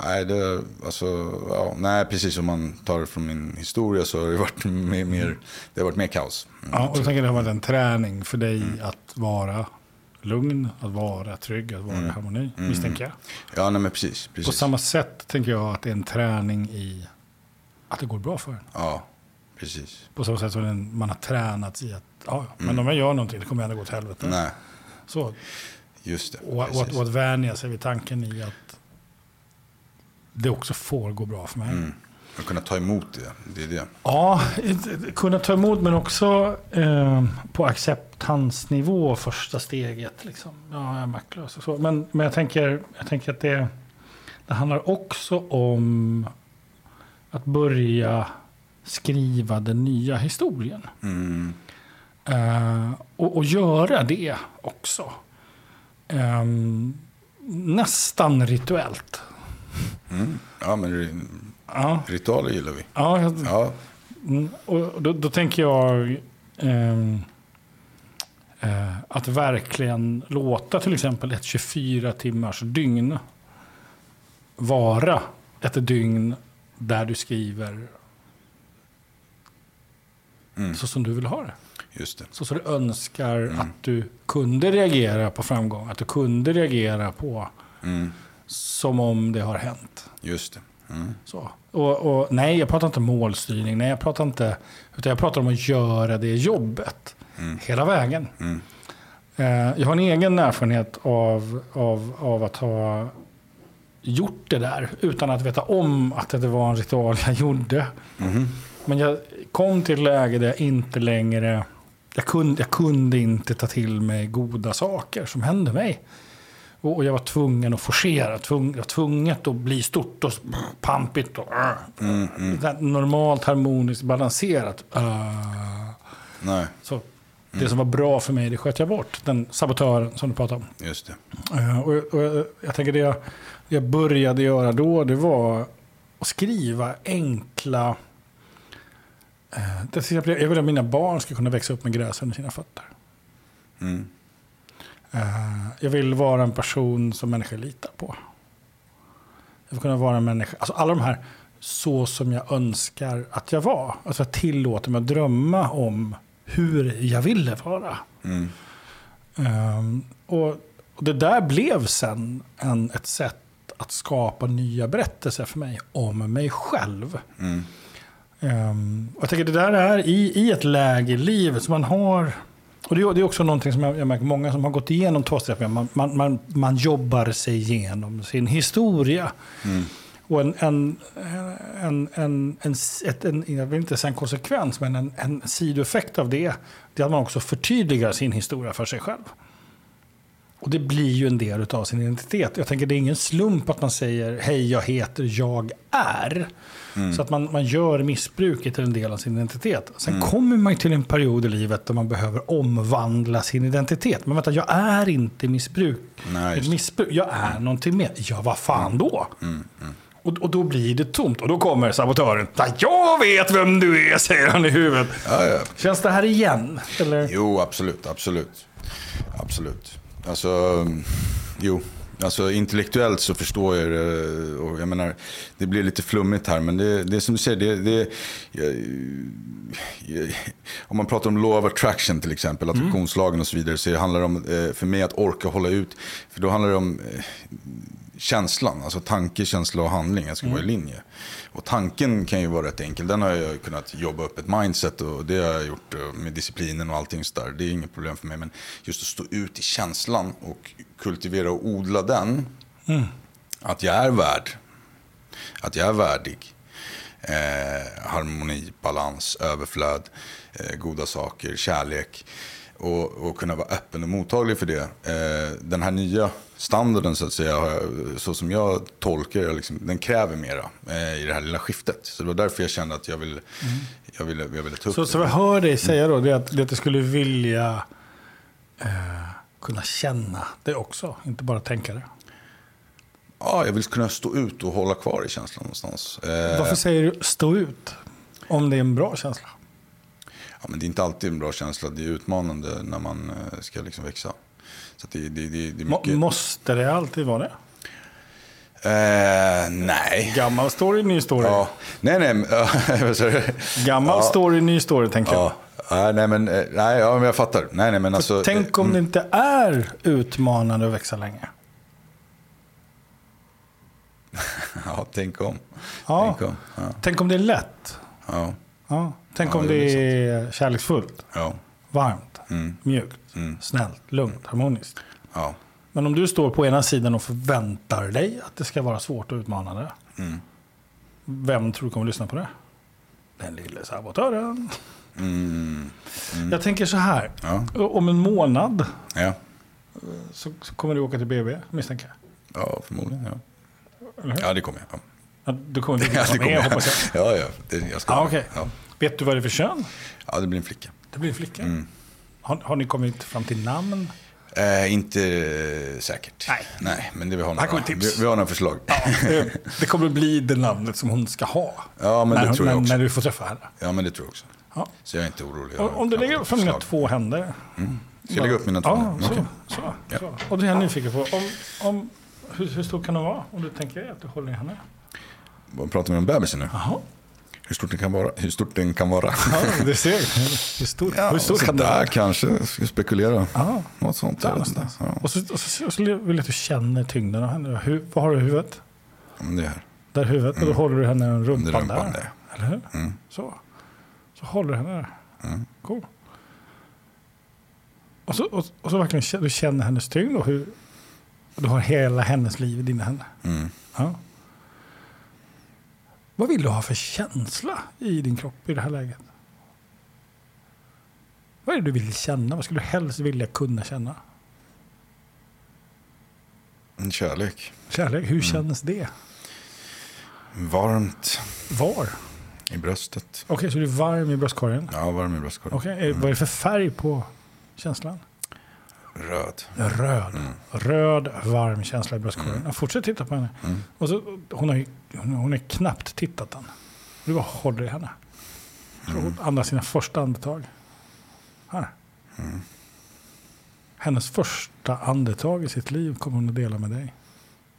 Nej, det, alltså, ja, nej, precis som man tar det från min historia så har det varit mer, mer, det har varit mer kaos. Mm. Ja, och jag tänker det har varit en träning för dig att vara lugn, att vara trygg, att vara i harmoni, misstänker jag. Ja, nej, men precis. På precis. samma sätt tänker jag att det är en träning i att det går bra för en. Ja, precis. På samma sätt som man har tränat i att ja, men om jag gör någonting det kommer ändå gå till helvete. Nej, Så, just det. och, och, att- och att vänja sig vid tanken i att det också får gå bra för mig. Mm. Att kunna ta emot det, det är det. Ja, kunna ta emot men också eh, på acceptansnivå första steget. Liksom. Ja, jag är maktlös och så. Men, men jag, tänker, jag tänker att det, det handlar också om att börja skriva den nya historien. Mm. Eh, och, och göra det också. Eh, nästan rituellt. Mm. Ja, men ri- Ja, ritualer gillar vi. ja, Ja, Mm, och då, då tänker jag ehm, eh, att verkligen låta till exempel ett 24 timmars dygn vara ett dygn där du skriver Mm. så som du vill ha det. Just det. Så som du önskar att du kunde reagera på framgång. Att du kunde reagera på Mm. som om det har hänt. Just det. Mm. Så. Och, och, nej, jag pratar inte målstyrning. Nej, jag pratar inte... Utan jag pratar om att göra det jobbet. Hela vägen. Mm. Eh, jag har en egen erfarenhet av, av, av att ha gjort det där. Utan att veta om att det var en ritual jag gjorde. Mhm. Men jag kom till ett läge där jag inte längre... Jag kunde, jag kunde inte ta till mig goda saker som hände mig. Och, och jag var tvungen att forcera. Tvung, jag tvunget att bli stort och pampigt. Och, Mm, här Normalt, harmoniskt, balanserat. Uh, Nej, så det som var bra för mig, det sköt jag bort. Den sabotören som du pratade om. just det. Eh, och, och jag, jag tänker det jag, det jag började göra då, det var att skriva enkla... Exempel, jag vill att mina barn ska kunna växa upp med gräs under sina fötter. Mm. Eh, jag vill vara en person som människor litar på. Jag vill kunna vara en människa, alltså alla de här så som jag önskar att jag var. Alltså jag tillåter mig att drömma om hur jag ville vara. Mm. Ehm, och, och det där blev sen en, ett sätt att skapa nya berättelser för mig om mig själv. Mm. Och jag tänker det där är i, i ett läge i livet som man har... Och det är, också någonting som jag, jag märker många som har gått igenom tvåsteg. Man, man, man, man jobbar sig igenom sin historia. Mm. Och en, en, en, en, en, ett, en, jag vill inte säga en konsekvens, men en, en sidoeffekt av det, det är att man också förtydligar sin historia för sig själv. Och det blir ju en del av sin identitet. Jag tänker det är ingen slump att man säger hej jag heter, jag är. Så att man, man gör missbruket till en del av sin identitet. Sen kommer man ju till en period i livet där man behöver omvandla sin identitet. Men vänta, jag är inte missbruk. Nej, missbruk. Jag är någonting mer. Ja, vad fan då? Och, och då blir det tomt. Och då kommer sabotören. "Ja, Jag vet vem du är, [laughs] säger han i huvudet. Ja, ja. Känns det här igen? Eller? Jo, absolut, absolut. Absolut. Alltså, mm, jo. Alltså intellektuellt så förstår jag det. Och jag menar, det blir lite flummigt här. Men det, det är som du säger, det, det, jag, jag, om man pratar om law of attraction till exempel, attraktionslagen och så vidare. Så handlar det om, eh, för mig att orka hålla ut. För då handlar det om eh, känslan, alltså tanke, känsla och handling. Jag ska vara i linje. Och tanken kan ju vara rätt enkel. Den har jag kunnat jobba upp ett mindset och det har jag gjort eh, med disciplinen och allting sådär. Det är inget problem för mig. Men just att stå ut i känslan och kultivera och odla den. Att jag är värd. Att jag är värdig. Eh, harmoni, balans, överflöd, eh, goda saker, kärlek. Och, och kunna vara öppen och mottaglig för det. Eh, den här nya standarden så att säga, så som jag tolkar det, liksom, den kräver mera eh, i det här lilla skiftet. Så det var därför jag kände att jag ville, jag ville, jag ville ta upp Så, det. så vad jag hör dig säga då, det är att, det att du skulle vilja eh, kunna känna det också. Inte bara tänka det. Ja, jag vill kunna stå ut och hålla kvar i känslan någonstans. Eh, Varför säger du stå ut? Om det är en bra känsla. Ja, men det är inte alltid en bra känsla. Det är utmanande när man eh, ska liksom växa. Så det, det, det, det mycket... måste det alltid vara det? Eh, nej. Gammal story, ny story. Ja. Nej, nej. [laughs] Gammal ja. story, ny story tänker jag. Ja. Nej, men, eh, nej, ja, jag fattar. Nej, nej, men alltså, Tänk om det inte är utmanande att växa länge. [laughs] Ja, tänk om. Ja. Tänk om. Ja, Tänk om det är lätt. ja, Ja. Tänk om det det är är kärleksfullt, ja, varmt, Mm. mjukt, Mm. snällt, lugnt, harmoniskt. ja. Men om du står på ena sidan och förväntar dig att det ska vara svårt och utmanande. Mm. Vem tror du kommer lyssna på det? Den lille sabotören. Mm. Jag tänker så här. Ja, Om en månad ja. så, så kommer du åka till BB, misstänker jag. ja, förmodligen. Ja, ja det kommer jag. Ja. Du kommer vilja [laughs] Ja, vara med, jag. hoppas jag. Ja, ja. Det, jag ska med. ja. Vet du vad det är för kön? ja, det blir en flicka. Det blir en flicka. Mm. Har, har ni kommit fram till namn? Eh, inte eh, säkert. Nej. Nej, men det vi har några, vi, vi har några förslag. Det, det kommer bli det namnet som hon ska ha. Ja, men när, det tror jag när, också. när du får träffa henne. Ja, men det tror jag också. Ja. Så jag är inte orolig. Och, om du lägger upp mina två händer. Ska jag lägga upp mina två? Ja, så. Okej. så, Ja. så. Och det är jag nyfiken på. Om, om, hur, hur stor kan hon vara? Om du tänker att du håller i henne. Pratar vi om bebisen nu? Jaha. Hur stort den kan vara? Hur stort den kan vara? Ja, det ser. Hur stor, hur stor kan där vara? kanske. Jag ska spekulera. Ja, Något sånt. någonstans. Ja. Och så, och, så, och så vill jag att du känner tyngden av henne. Hur, vad har du i huvudet? Det är här. Där huvudet. Och då håller du henne i rumpan rumpan där. där. Eller hur? Mm. Så. Så håller du henne där. Mm. Cool. Och så, och, och så verkligen du känner hennes tyngd och hur du har hela hennes liv i dina händer. Mm. Ja. Vad vill du ha för känsla i din kropp i det här läget? Vad är det du vill känna? Vad skulle du helst vilja kunna känna? En kärlek. Kärlek, hur känns det? Varmt Var? i bröstet. Okej, så du är varm i bröstkorgen? Ja, varm i bröstkorgen. Okej, eh, vad är det för färg på känslan? Röd. Röd. Röd, varm känsla i bröstkorgen. Ja, Fortsätt titta på henne. Mm. Och så, hon, har ju, hon har knappt tittat än. Du bara håller i henne. Så hon andas sina första andetag. Här. Hennes första andetag i sitt liv kommer hon att dela med dig.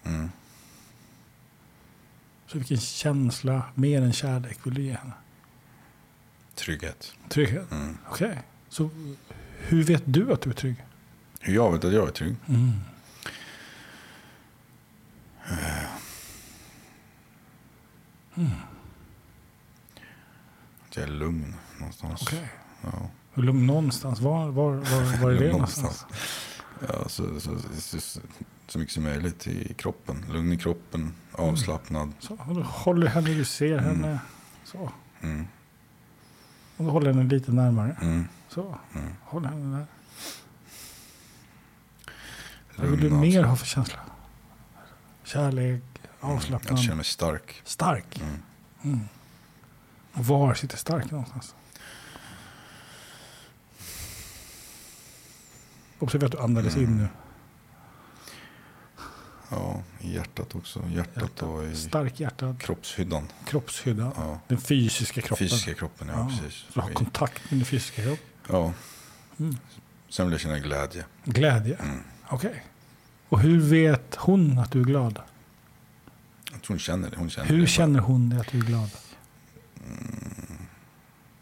Mm. Så vilken känsla, mer än kärlek, vill du ge henne? Trygghet. Trygghet? Mm. Okej. Så hur vet du att du är trygg? Hur jag vet att jag är trygg? Mm. Att jag är lugn någonstans. Okej. Ja. Hur lugn någonstans? Var, var, var, var är [laughs] det någonstans? Ja, så, så, så, så, mycket som möjligt i kroppen. Lugn i kroppen, avslappnad. Så, och då håller henne, du ser henne. Så. Mm. Och då håller henne lite närmare. Mm. Så. Mm. Håll henne där. Vad vill du mer ha för känsla? Kärlek, avslappnad, Jag känner mig stark. stark. Mm. Mm. Och var sitter stark någonstans? Observera att du andades Mm. in nu. Ja, i hjärtat också. Hjärtat och i Stark hjärtad, kroppshyddan. kroppshydda. Ja. Den fysiska kroppen. Fysiska kroppen, ja, Ja, precis. Så du har kontakt med din fysiska kropp. Ja. Mm. Sen vill jag känna glädje. Glädje. Mm. Okej. Och hur vet hon att du är glad? Jag tror hon känner det. Hon känner Hur det. känner hon det att du är glad?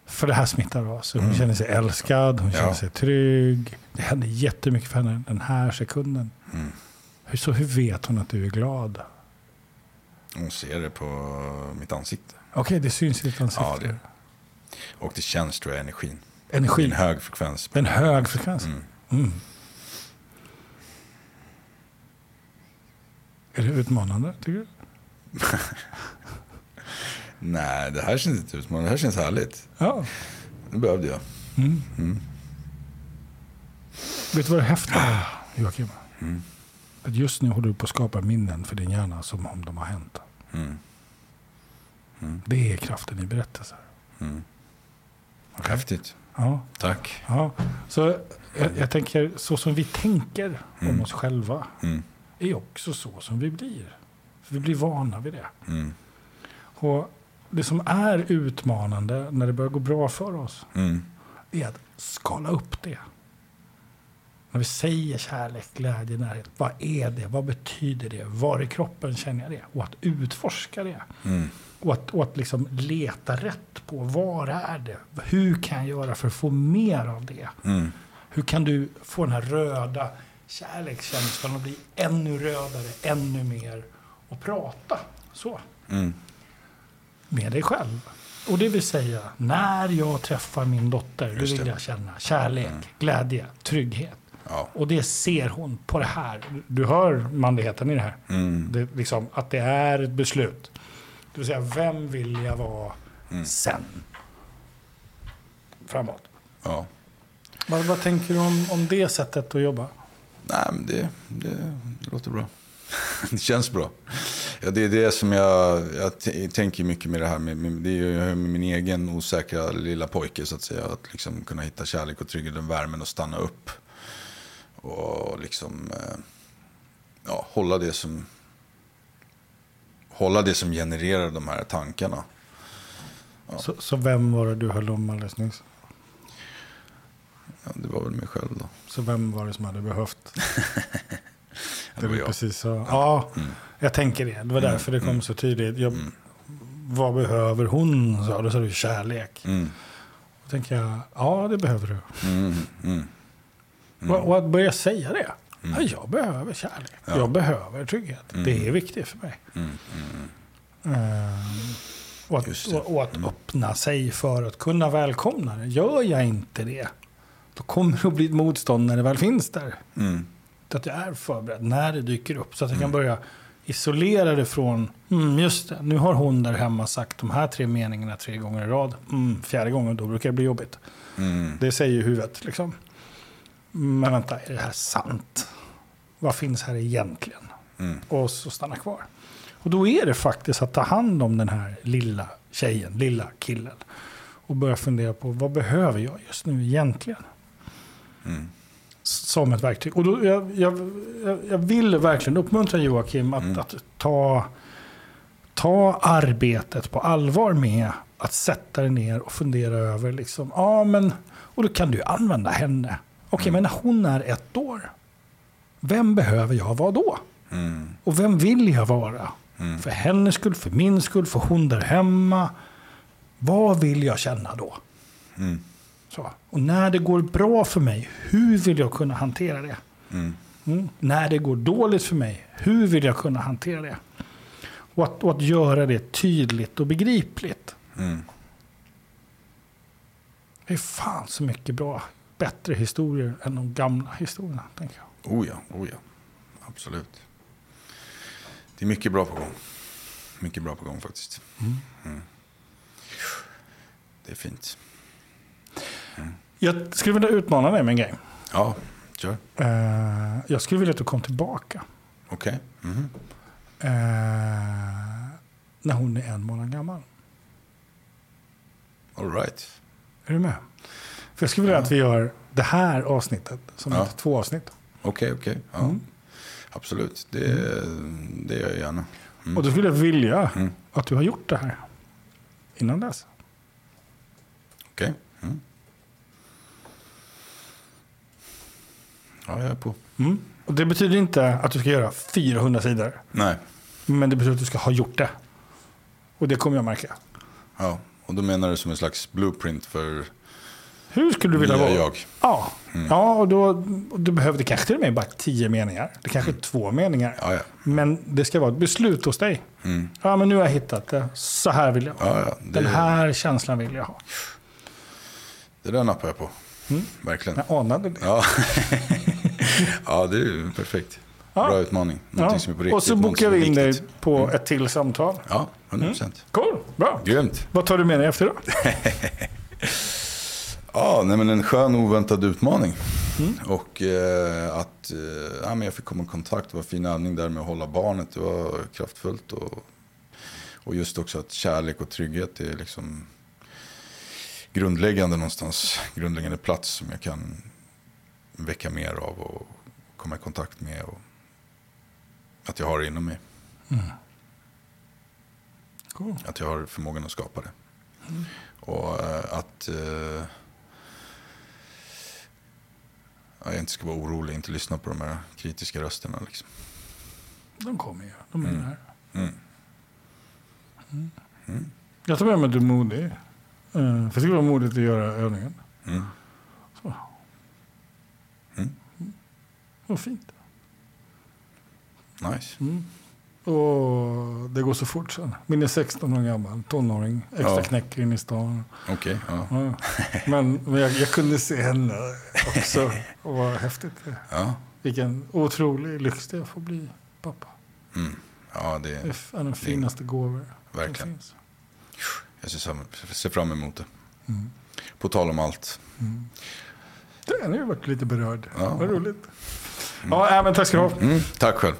För det här smittar av sig. Hon Mm. känner sig älskad, hon Ja. känner sig trygg. Det händer jättemycket för henne den här sekunden. Mm. Hur, så hur vet hon att du är glad? Hon ser det på mitt ansikte. Okej, det syns i ditt ansikte. Ja, det- Och det känns tror jag energin. Energi. En hög frekvens. En hög frekvens. Mm. Är det utmanande, tycker du? [laughs] Nej, det här känns inte utmanande. Det här känns härligt. Ja. Det behövde jag. Mm. Mm. Vet du vad det häftiga är, Joakim? Mm. Att just nu håller du på att skapa minnen för din hjärna som om de har hänt. Mm. Mm. Det är kraften i berättelser. Mm. Okej? Häftigt. Ja, Tack. ja. Så jag, jag tänker, så som vi tänker om Mm. oss själva. Är också så som vi blir. För vi blir vana vid det. Mm. Och det som är utmanande när det börjar gå bra för oss, Mm. är att skala upp det. När vi säger kärlek, glädje, närhet, vad är det? Vad betyder det? Var i kroppen känner jag det? Och att utforska det. Mm. Och att, och att liksom leta rätt på var är det? Hur kan jag göra för att få mer av det? Mm. Hur kan du få den här röda kärlekskänslan att bli ännu rödare, ännu mer och prata så Mm. med dig själv? Och det vill säga, när jag träffar min dotter, då vill det. jag känna kärlek, glädje, trygghet. Ja. Och det ser hon på det här. Du hör manligheten i det här. Mm. Det, liksom, att det är ett beslut. Det vill säga, vem vill jag vara Mm. sen? Framåt. ja. Vad, vad tänker du om, om det sättet att jobba? Nej, men det, det, det låter bra. [laughs] det känns bra. Ja, det är det som jag, jag tänker mycket med det här. Med, med, det är ju med min egen osäkra lilla pojke så att säga. Att liksom kunna hitta kärlek och trygghet och värmen och stanna upp. och liksom eh, ja, hålla det som hålla det som genererar de här tankarna. Så, så vem var det du höll om alldeles nyss? Ja, det var väl mig själv då. Så vem var det som hade behövt? [laughs] Det var du jag. precis sa. Ja, Mm. jag tänker det. Det var därför det kom så tydligt. Jag, Vad behöver hon? sa Då sa du kärlek. Mm. Då tänker jag, ja det behöver du. Mm. Mm. Och, och att börja säga det. Ja, jag behöver kärlek. Ja. Jag behöver trygghet. Det är viktigt för mig. Mm. Mm. Ehm, och att, det. och, och att öppna sig för att kunna välkomna det. Gör jag inte det, då kommer det att bli ett motstånd när det väl finns där. Mm. Att jag är förberedd när det dyker upp. Så att jag kan börja isolera det från, mm, just det, nu har hon där hemma sagt de här tre meningarna tre gånger i rad. Mm, fjärde gången, då brukar det bli jobbigt. Mm. Det säger ju huvudet liksom. Men vänta, är det här sant? Vad finns här egentligen? Mm. Och så stanna kvar. Och då är det faktiskt att ta hand om den här lilla tjejen, lilla killen. Och börja fundera på vad behöver jag just nu egentligen? Mm. Som ett verktyg. Och då, jag, jag, jag- vill verkligen uppmuntra Joakim att, Mm. att ta, ta arbetet på allvar med att sätta dig ner och fundera över. Liksom, ja, men, och då kan du använda henne. Okej, Mm. men när hon är ett år, vem behöver jag vara då? Mm. Och vem vill jag vara? Mm. För hennes skull, för min skull, för hon där hemma. Vad vill jag känna då? Mm. Så. Och när det går bra för mig, hur vill jag kunna hantera det? Mm. Mm. När det går dåligt för mig, hur vill jag kunna hantera det? Och att, och att göra det tydligt och begripligt. Mm. Det är fan så mycket bra, bättre historier än de gamla historierna. Tänker jag. Oh ja, oh ja. Absolut. Det är mycket bra på gång. Mycket bra på gång faktiskt. Mm. Det är fint. Jag skulle vilja utmana dig med en grej. Ja, kör. Eh, jag skulle vilja att du kom tillbaka. Okej. Mhm. Eh, när hon är en månad gammal. All right. Är du med? För jag skulle vilja att vi gör det här avsnittet som Ja. två avsnitt. Okej, okej. Ja. Mm. Absolut. Det, det gör jag gärna. Mm. Och då skulle jag vilja Mm. att du har gjort det här innan dess. Okej. Mm. Ja, jag är på. Mm. Och det betyder inte att du ska göra 400 sidor. Nej. Men det betyder att du ska ha gjort det. Och det kommer jag märka. Ja. Och då menar du som en slags blueprint för Hur skulle du vilja vara? jag? Ja, ja och då du behöver det kanske till och med bara tio meningar. Det kanske är två meningar. Ja, ja. Men det ska vara ett beslut hos dig. Mm. Ja, men nu har jag hittat det. Så här vill jag ha. Ja, ja. Den Det, här känslan vill jag ha. det där nappar jag på. Mm. Verkligen. Jag anade det. Ja. [laughs] [laughs] ja, det är perfekt. Ja. Bra utmaning. Någonting Ja. som är på riktigt. Och så bokar vi in dig på ett till samtal. Ja, 100 procent. Cool, bra. Grymt. Vad tar du med dig efter då? [laughs] Ja, nej, men en skön oväntad utmaning. Och eh, att eh, ja, men jag fick komma i kontakt. Det var fin övning där med att hålla barnet. Det var kraftfullt. Och, och just också att kärlek och trygghet är liksom grundläggande någonstans. Grundläggande plats som jag kan väcka mer av och komma i kontakt med. Och att jag har det inom mig. Cool. Att jag har förmågan att skapa det. Och eh, att ja, jag inte ska vara orolig, inte lyssna på de här kritiska rösterna. Liksom. De kommer ju. De är Mm. här. Mm. Jag tar med mig att du är modig. Eh, För det vara modigt att göra övningen. Mm. Så. Mm. Vad fint. Nice. Mm. Och det går så fort sen. Min är 16 år gammal, tonåring, extra Ja. knäck in i stan. Okej, ja. Ja. Men, men jag, jag kunde se henne också. [laughs] Och vad häftigt det. Ja, Vilken otrolig lyx det är att få bli pappa. mm. ja det är en av de finaste gåvor verkligen. Jag ser fram, emot det. Mm. På tal om allt. Den har ju varit lite berörd. Ja. Vad roligt. Ja, men tack ska du ha. Mm. Tack själv.